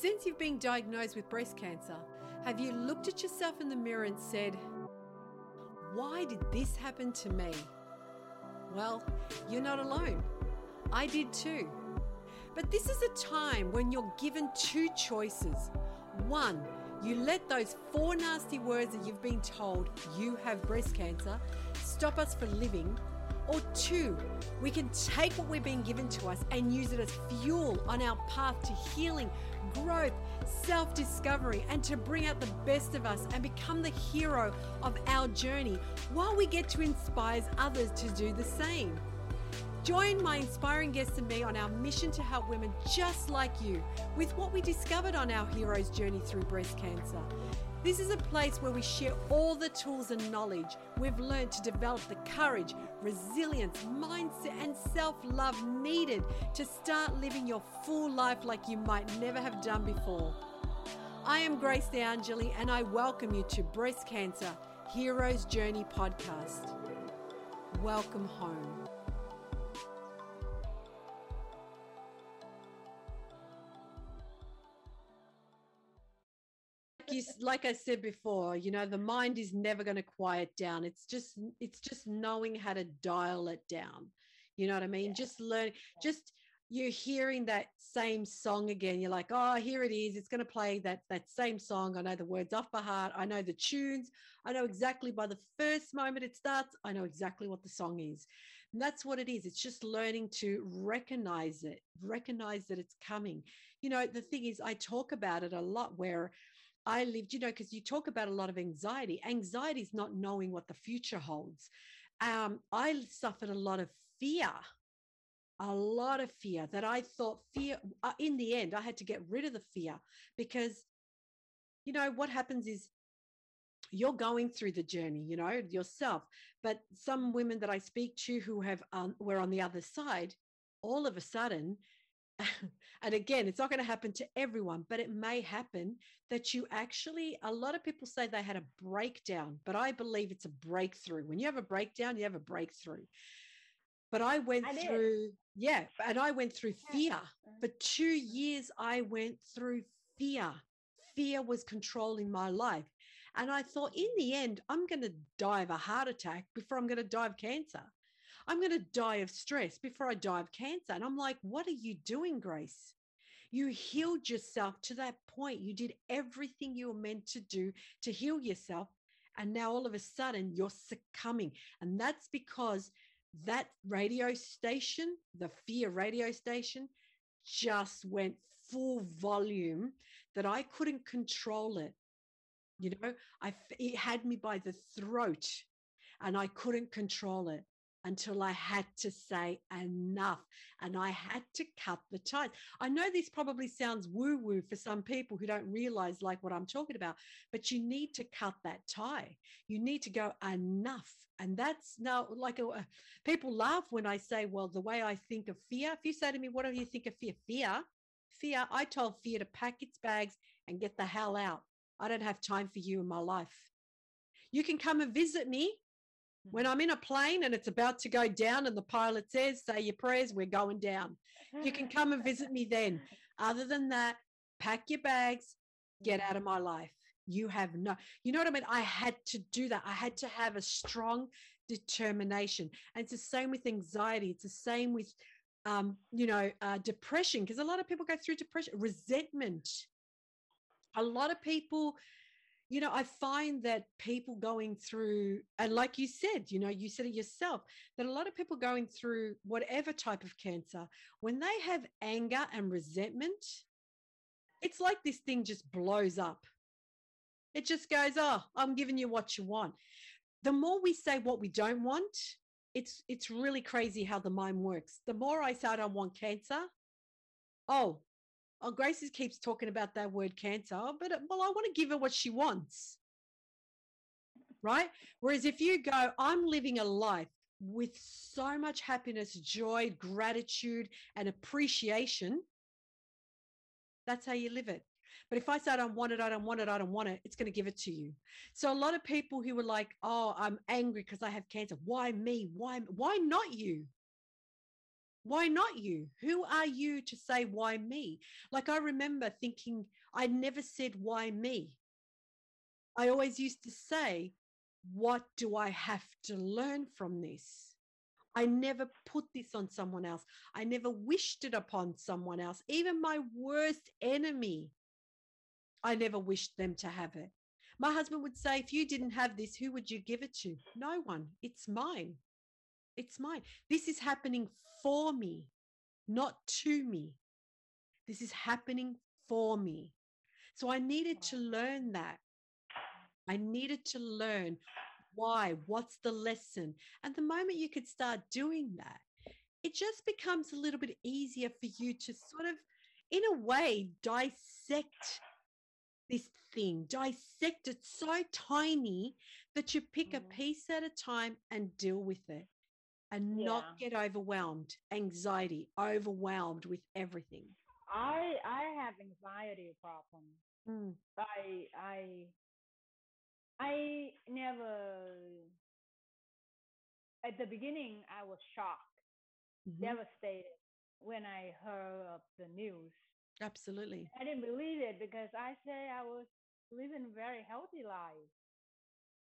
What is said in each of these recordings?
Since you've been diagnosed with breast cancer, have you looked at yourself in the mirror and said, Why did this happen to me? Well, you're not alone. I did too. But this is a time when you're given two choices. One, you let those four nasty words that you've been told you have breast cancer stop us from living. Or two, we can take what we're being given to us and use it as fuel on our path to healing, growth, self discovery, and to bring out the best of us and become the hero of our journey while we get to inspire others to do the same. Join my inspiring guests and me on our mission to help women just like you with what we discovered on our hero's journey through breast cancer. This is a place where we share all the tools and knowledge we've learned to develop the courage, resilience, mindset, and self love needed to start living your full life like you might never have done before. I am Grace DeAngeli, and I welcome you to Breast Cancer Heroes Journey podcast. Welcome home. Like I said before, you know, the mind is never going to quiet down. It's just, it's just knowing how to dial it down. You know what I mean? Yeah. Just learn, just you're hearing that same song again. You're like, oh, here it is. It's going to play that that same song. I know the words off by heart. I know the tunes. I know exactly by the first moment it starts. I know exactly what the song is. And that's what it is. It's just learning to recognize it, recognize that it's coming. You know, the thing is, I talk about it a lot where I lived, you know, because you talk about a lot of anxiety. Anxiety is not knowing what the future holds. Um, I suffered a lot of fear, a lot of fear that I thought fear, uh, in the end, I had to get rid of the fear because, you know, what happens is you're going through the journey, you know, yourself. But some women that I speak to who have, um, were on the other side, all of a sudden, and again, it's not going to happen to everyone, but it may happen that you actually, a lot of people say they had a breakdown, but I believe it's a breakthrough. When you have a breakdown, you have a breakthrough. But I went I through, yeah, and I went through fear. Uh-huh. For two years, I went through fear. Fear was controlling my life. And I thought, in the end, I'm going to die of a heart attack before I'm going to die of cancer. I'm going to die of stress before I die of cancer. And I'm like, what are you doing, Grace? You healed yourself to that point. You did everything you were meant to do to heal yourself. And now all of a sudden you're succumbing. And that's because that radio station, the fear radio station, just went full volume that I couldn't control it. You know, I it had me by the throat and I couldn't control it until I had to say enough and I had to cut the ties. I know this probably sounds woo woo for some people who don't realize like what I'm talking about, but you need to cut that tie. You need to go enough. And that's now like uh, people laugh when I say, well, the way I think of fear, if you say to me, what do you think of fear? Fear, fear, I told fear to pack its bags and get the hell out. I don't have time for you in my life. You can come and visit me when I'm in a plane and it's about to go down and the pilot says, say your prayers, we're going down. You can come and visit me then. Other than that, pack your bags, get out of my life. You have no, you know what I mean? I had to do that. I had to have a strong determination. And it's the same with anxiety. It's the same with, um, you know, uh, depression, because a lot of people go through depression, resentment. A lot of people you know, I find that people going through, and like you said, you know, you said it yourself, that a lot of people going through whatever type of cancer, when they have anger and resentment, it's like this thing just blows up. It just goes, oh, I'm giving you what you want. The more we say what we don't want, it's it's really crazy how the mind works. The more I say I don't want cancer, oh, oh, Gracie keeps talking about that word cancer, oh, but uh, well, I want to give her what she wants. Right? Whereas if you go, I'm living a life with so much happiness, joy, gratitude, and appreciation, that's how you live it. But if I say I don't want it, I don't want it, I don't want it, it's going to give it to you. So a lot of people who were like, "Oh, I'm angry because I have cancer. Why me? Why why not you?" Why not you? Who are you to say why me? Like I remember thinking I never said why me. I always used to say, what do I have to learn from this? I never put this on someone else. I never wished it upon someone else. Even my worst enemy, I never wished them to have it. My husband would say, if you didn't have this, who would you give it to? No one. It's mine. It's mine. This is happening for me, not to me. This is happening for me. So I needed to learn that. I needed to learn why, what's the lesson. And the moment you could start doing that, it just becomes a little bit easier for you to sort of, in a way, dissect this thing, dissect it so tiny that you pick a Mhm. piece at a time and deal with it and Yeah. not get overwhelmed, anxiety, overwhelmed with everything. I I have anxiety problem. Mm, I I I never at the beginning I was shocked, mhm. devastated when I heard of the news. Absolutely. I didn't believe it because I say I was living a very healthy life.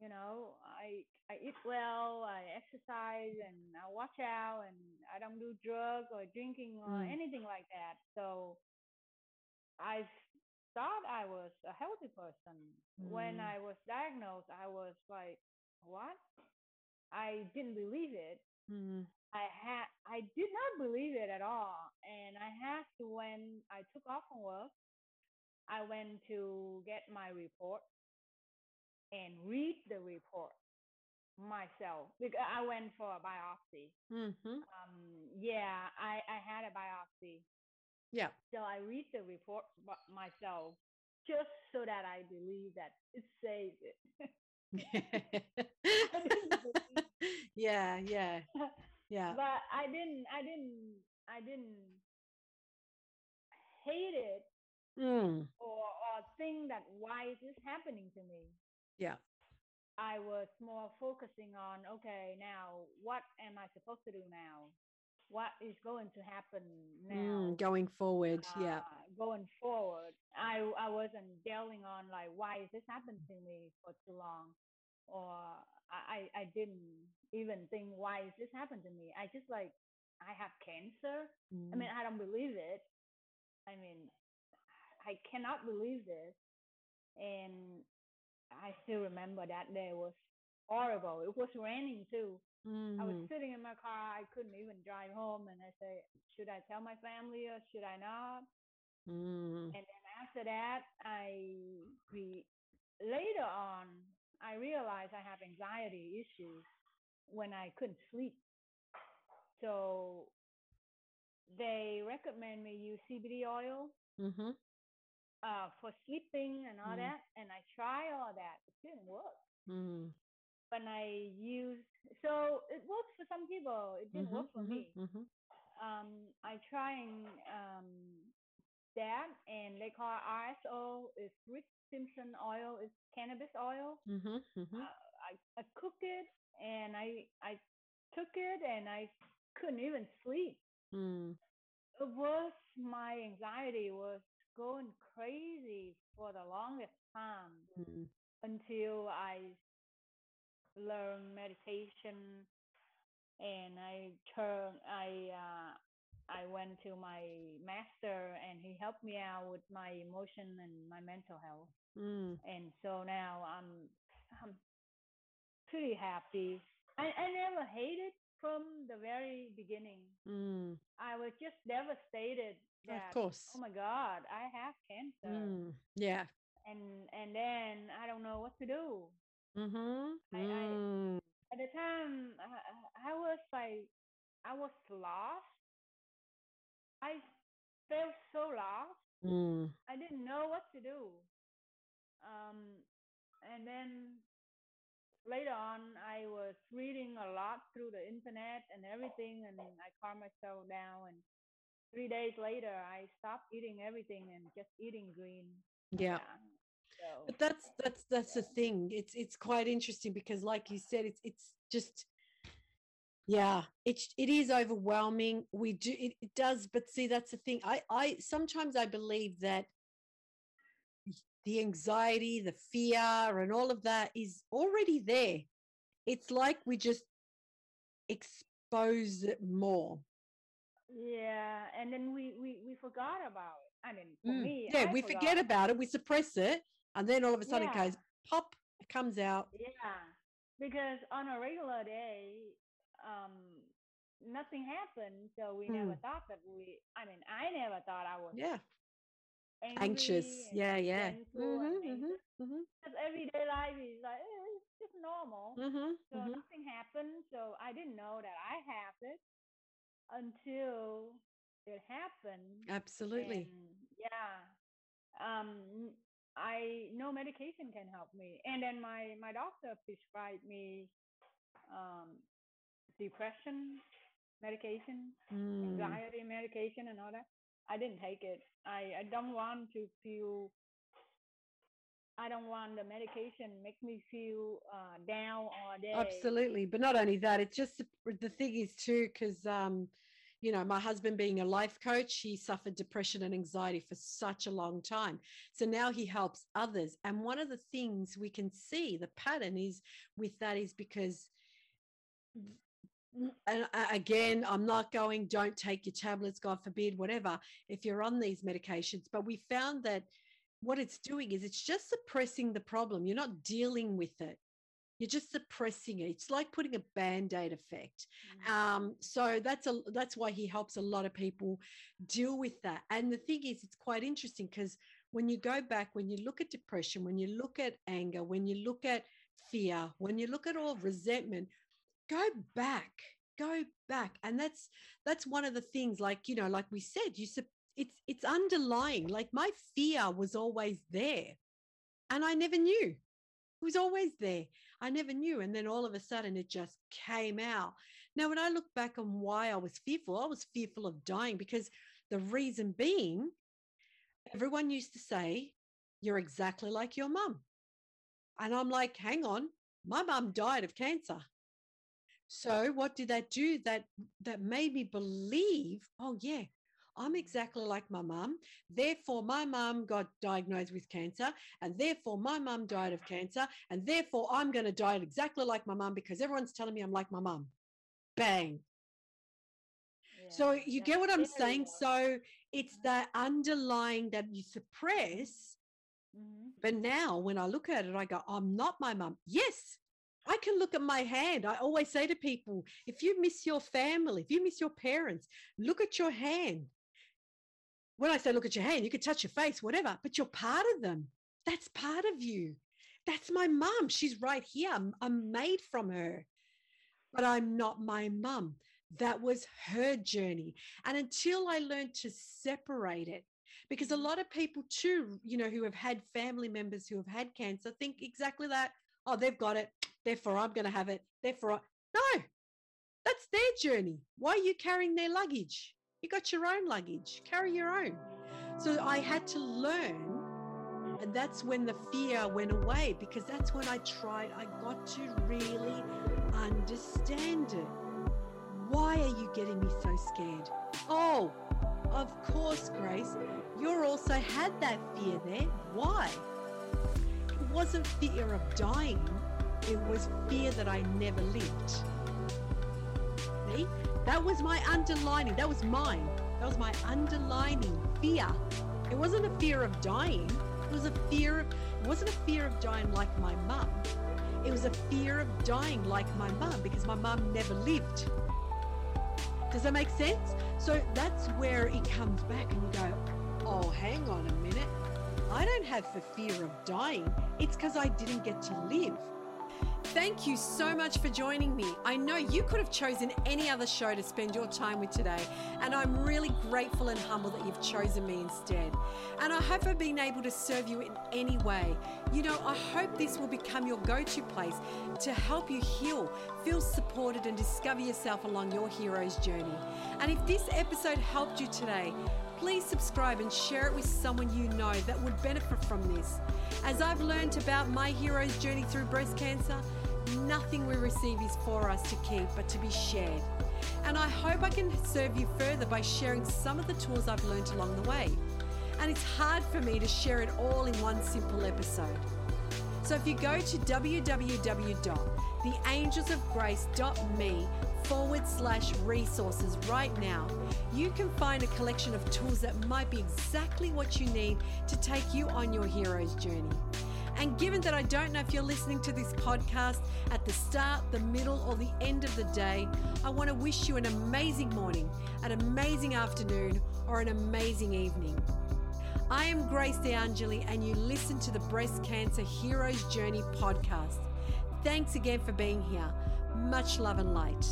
You know, I I eat well, I exercise, and I watch out, and I don't do drugs or drinking or Mm. anything like that. So I thought I was a healthy person. When Mm. I was diagnosed, I was like, what? I didn't believe it. Mm, I had I did not believe it at all, and I had to when I took off from work, I went to get my report and read the report myself because I went for a biopsy. mhm. Um, yeah, I I had a biopsy, Yeah. so I read the report myself just so that I believe that it says it. yeah, yeah, yeah. but I didn't I didn't I didn't hate it Mm, or or think that why is this happening to me. Yeah. I was more focusing on okay now what am I supposed to do now? What is going to happen now? Mm, going forward. Yeah. uh, going forward. I I wasn't dwelling on like why is this happened to me for too long, or I I didn't even think why is this happened to me. I just like I have cancer. I mean Mm, I don't believe it. I mean I cannot believe this, and I still remember that day was horrible. It was raining too. I was mhm. sitting in my car. I couldn't even drive home, and I say, should I tell my family or should I not? Mm, And then after that, I re- later on I realized I have anxiety issues when I couldn't sleep. So they recommend me use CBD oil mhm. Uh, for sleeping and all Mm. that, and I try all that. It didn't work. Mm, When I use, so it works for some people. It didn't mhm, work for mhm, me. mhm. um, I trying um, that, and they call it RSO. It's Rick Simpson oil. It's cannabis oil. Mhm, mhm. Uh, I, I cook it, and I I took it, and I couldn't even sleep. Mm, It was my anxiety was going crazy for the longest time mm, until I learned meditation and I turn I uh, I went to my master and he helped me out with my emotion and my mental health. mm. And so now I'm I'm pretty happy. I, I never hated from the very beginning. Mm, I was just devastated of course. oh my god, I have cancer. Mm, yeah. And and then I don't know what to do. Mm-hmm. I- I- Mm, at the time I, I was like i was lost i felt so lost mm, i didn't know what to do um and then later on i was reading a lot through the internet and everything and i calmed myself down and three days later i stopped eating everything and just eating green yeah. so But that's that's that's the thing. It's it's quite interesting because, like you said, it's it's just Yeah, it it is overwhelming. We do it, it does, but see, that's the thing. I I sometimes I believe that the anxiety, the fear, and all of that is already there. It's like we just expose it more. Yeah, and then we we we forgot about it. I mean, for Mm. me, Yeah, I we forgot. forget about it, we suppress it, and then all of a sudden it Yeah. goes pop, it comes out. Yeah, because on a regular day, um, nothing happened, so we never Mm. thought that we. I mean, I never thought I was Yeah, anxious. Yeah, yeah. and Mm-hmm, mm-hmm, Because everyday life is like eh, it's just normal. mm-hmm, So mm-hmm. nothing happened. So I didn't know that I have it until it happened. Absolutely. And yeah, um, I know medication can help me. And then my my doctor prescribed me um, depression medication, Mm. anxiety medication, and all that. I didn't take it. I I don't want to feel. I don't want the medication make me feel uh, down all day. Absolutely. But not only that, it's just the, thing is too, because um, you know, my husband being a life coach, he suffered depression and anxiety for such a long time. So now he helps others. And one of the things we can see the pattern is with that is because and again, I'm not going, don't take your tablets, God forbid, whatever, if you're on these medications. But we found that what it's doing is it's just suppressing the problem. You're not dealing with it. You're just suppressing it. It's like putting a band-aid effect. Mhm. Um, so that's a that's why he helps a lot of people deal with that. And the thing is, it's quite interesting because when you go back, when you look at depression, when you look at anger, when you look at fear, when you look at all resentment, go back, go back. And that's that's one of the things, like you know, like we said, you it's it's underlying. Like my fear was always there, and I never knew. It was always there. I never knew. And then all of a sudden it just came out. Now, when I look back on why I was fearful, I was fearful of dying because the reason being, everyone used to say, You're exactly like your mum. And I'm like, Hang on, my mum died of cancer. So what did that do? That that made me believe, oh yeah, I'm exactly like my mum. Therefore, my mum got diagnosed with cancer, and therefore my mum died of cancer, and therefore I'm going to die exactly like my mum because everyone's telling me I'm like my mum. Bang. So you get what I'm saying? So it's that underlying that you suppress. Mhm. But now when I look at it, I go, I'm not my mum. Yes, I can look at my hand. I always say to people, if you miss your family, if you miss your parents, look at your hand. When I say look at your hand, you can touch your face, whatever, but you're part of them. That's part of you. That's my mum. She's right here. I'm, I'm made from her, but I'm not my mum. That was her journey. And until I learned to separate it, because a lot of people too, you know, who have had family members who have had cancer think exactly that. Oh, they've got it. Therefore, I'm going to have it. Therefore, I... no, that's their journey. Why are you carrying their luggage? You got your own luggage. Carry your own. So I had to learn. And that's when the fear went away because that's when I tried, I got to really understand it. Why are you getting me so scared? Oh, of course, Grace. you're also had that fear there. Why? It wasn't fear of dying, it was fear that I never lived. See? That was my underlining. That was mine. That was my underlining fear. It wasn't a fear of dying. It was a fear of, it wasn't a fear of dying like my mum. It was a fear of dying like my mum because my mum never lived. Does that make sense? So that's where it comes back and you go, oh, hang on a minute. I don't have the fear of dying. It's because I didn't get to live. Thank you so much for joining me. I know you could have chosen any other show to spend your time with today, and I'm really grateful and humble that you've chosen me instead. And I hope I've been able to serve you in any way. You know, I hope this will become your go to place to help you heal, feel supported, and discover yourself along your hero's journey. And if this episode helped you today, please subscribe and share it with someone you know that would benefit from this. As I've learned about my hero's journey through breast cancer, nothing we receive is for us to keep, but to be shared. And I hope I can serve you further by sharing some of the tools I've learned along the way. And it's hard for me to share it all in one simple episode. So if you go to www.theangelsofgrace.me forward slash resources right now, you can find a collection of tools that might be exactly what you need to take you on your hero's journey. And given that I don't know if you're listening to this podcast at the start, the middle, or the end of the day, I want to wish you an amazing morning, an amazing afternoon, or an amazing evening. I am Grace DeAngeli, and you listen to the Breast Cancer Hero's Journey podcast. Thanks again for being here. Much love and light.